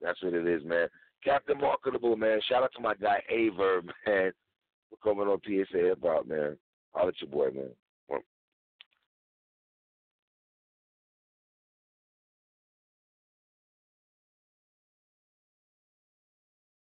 That's what it is, man. Captain Marketable, man. Shout out to my guy Aver, man, for coming on PSA Hip Hop, man. I'll let your boy, man.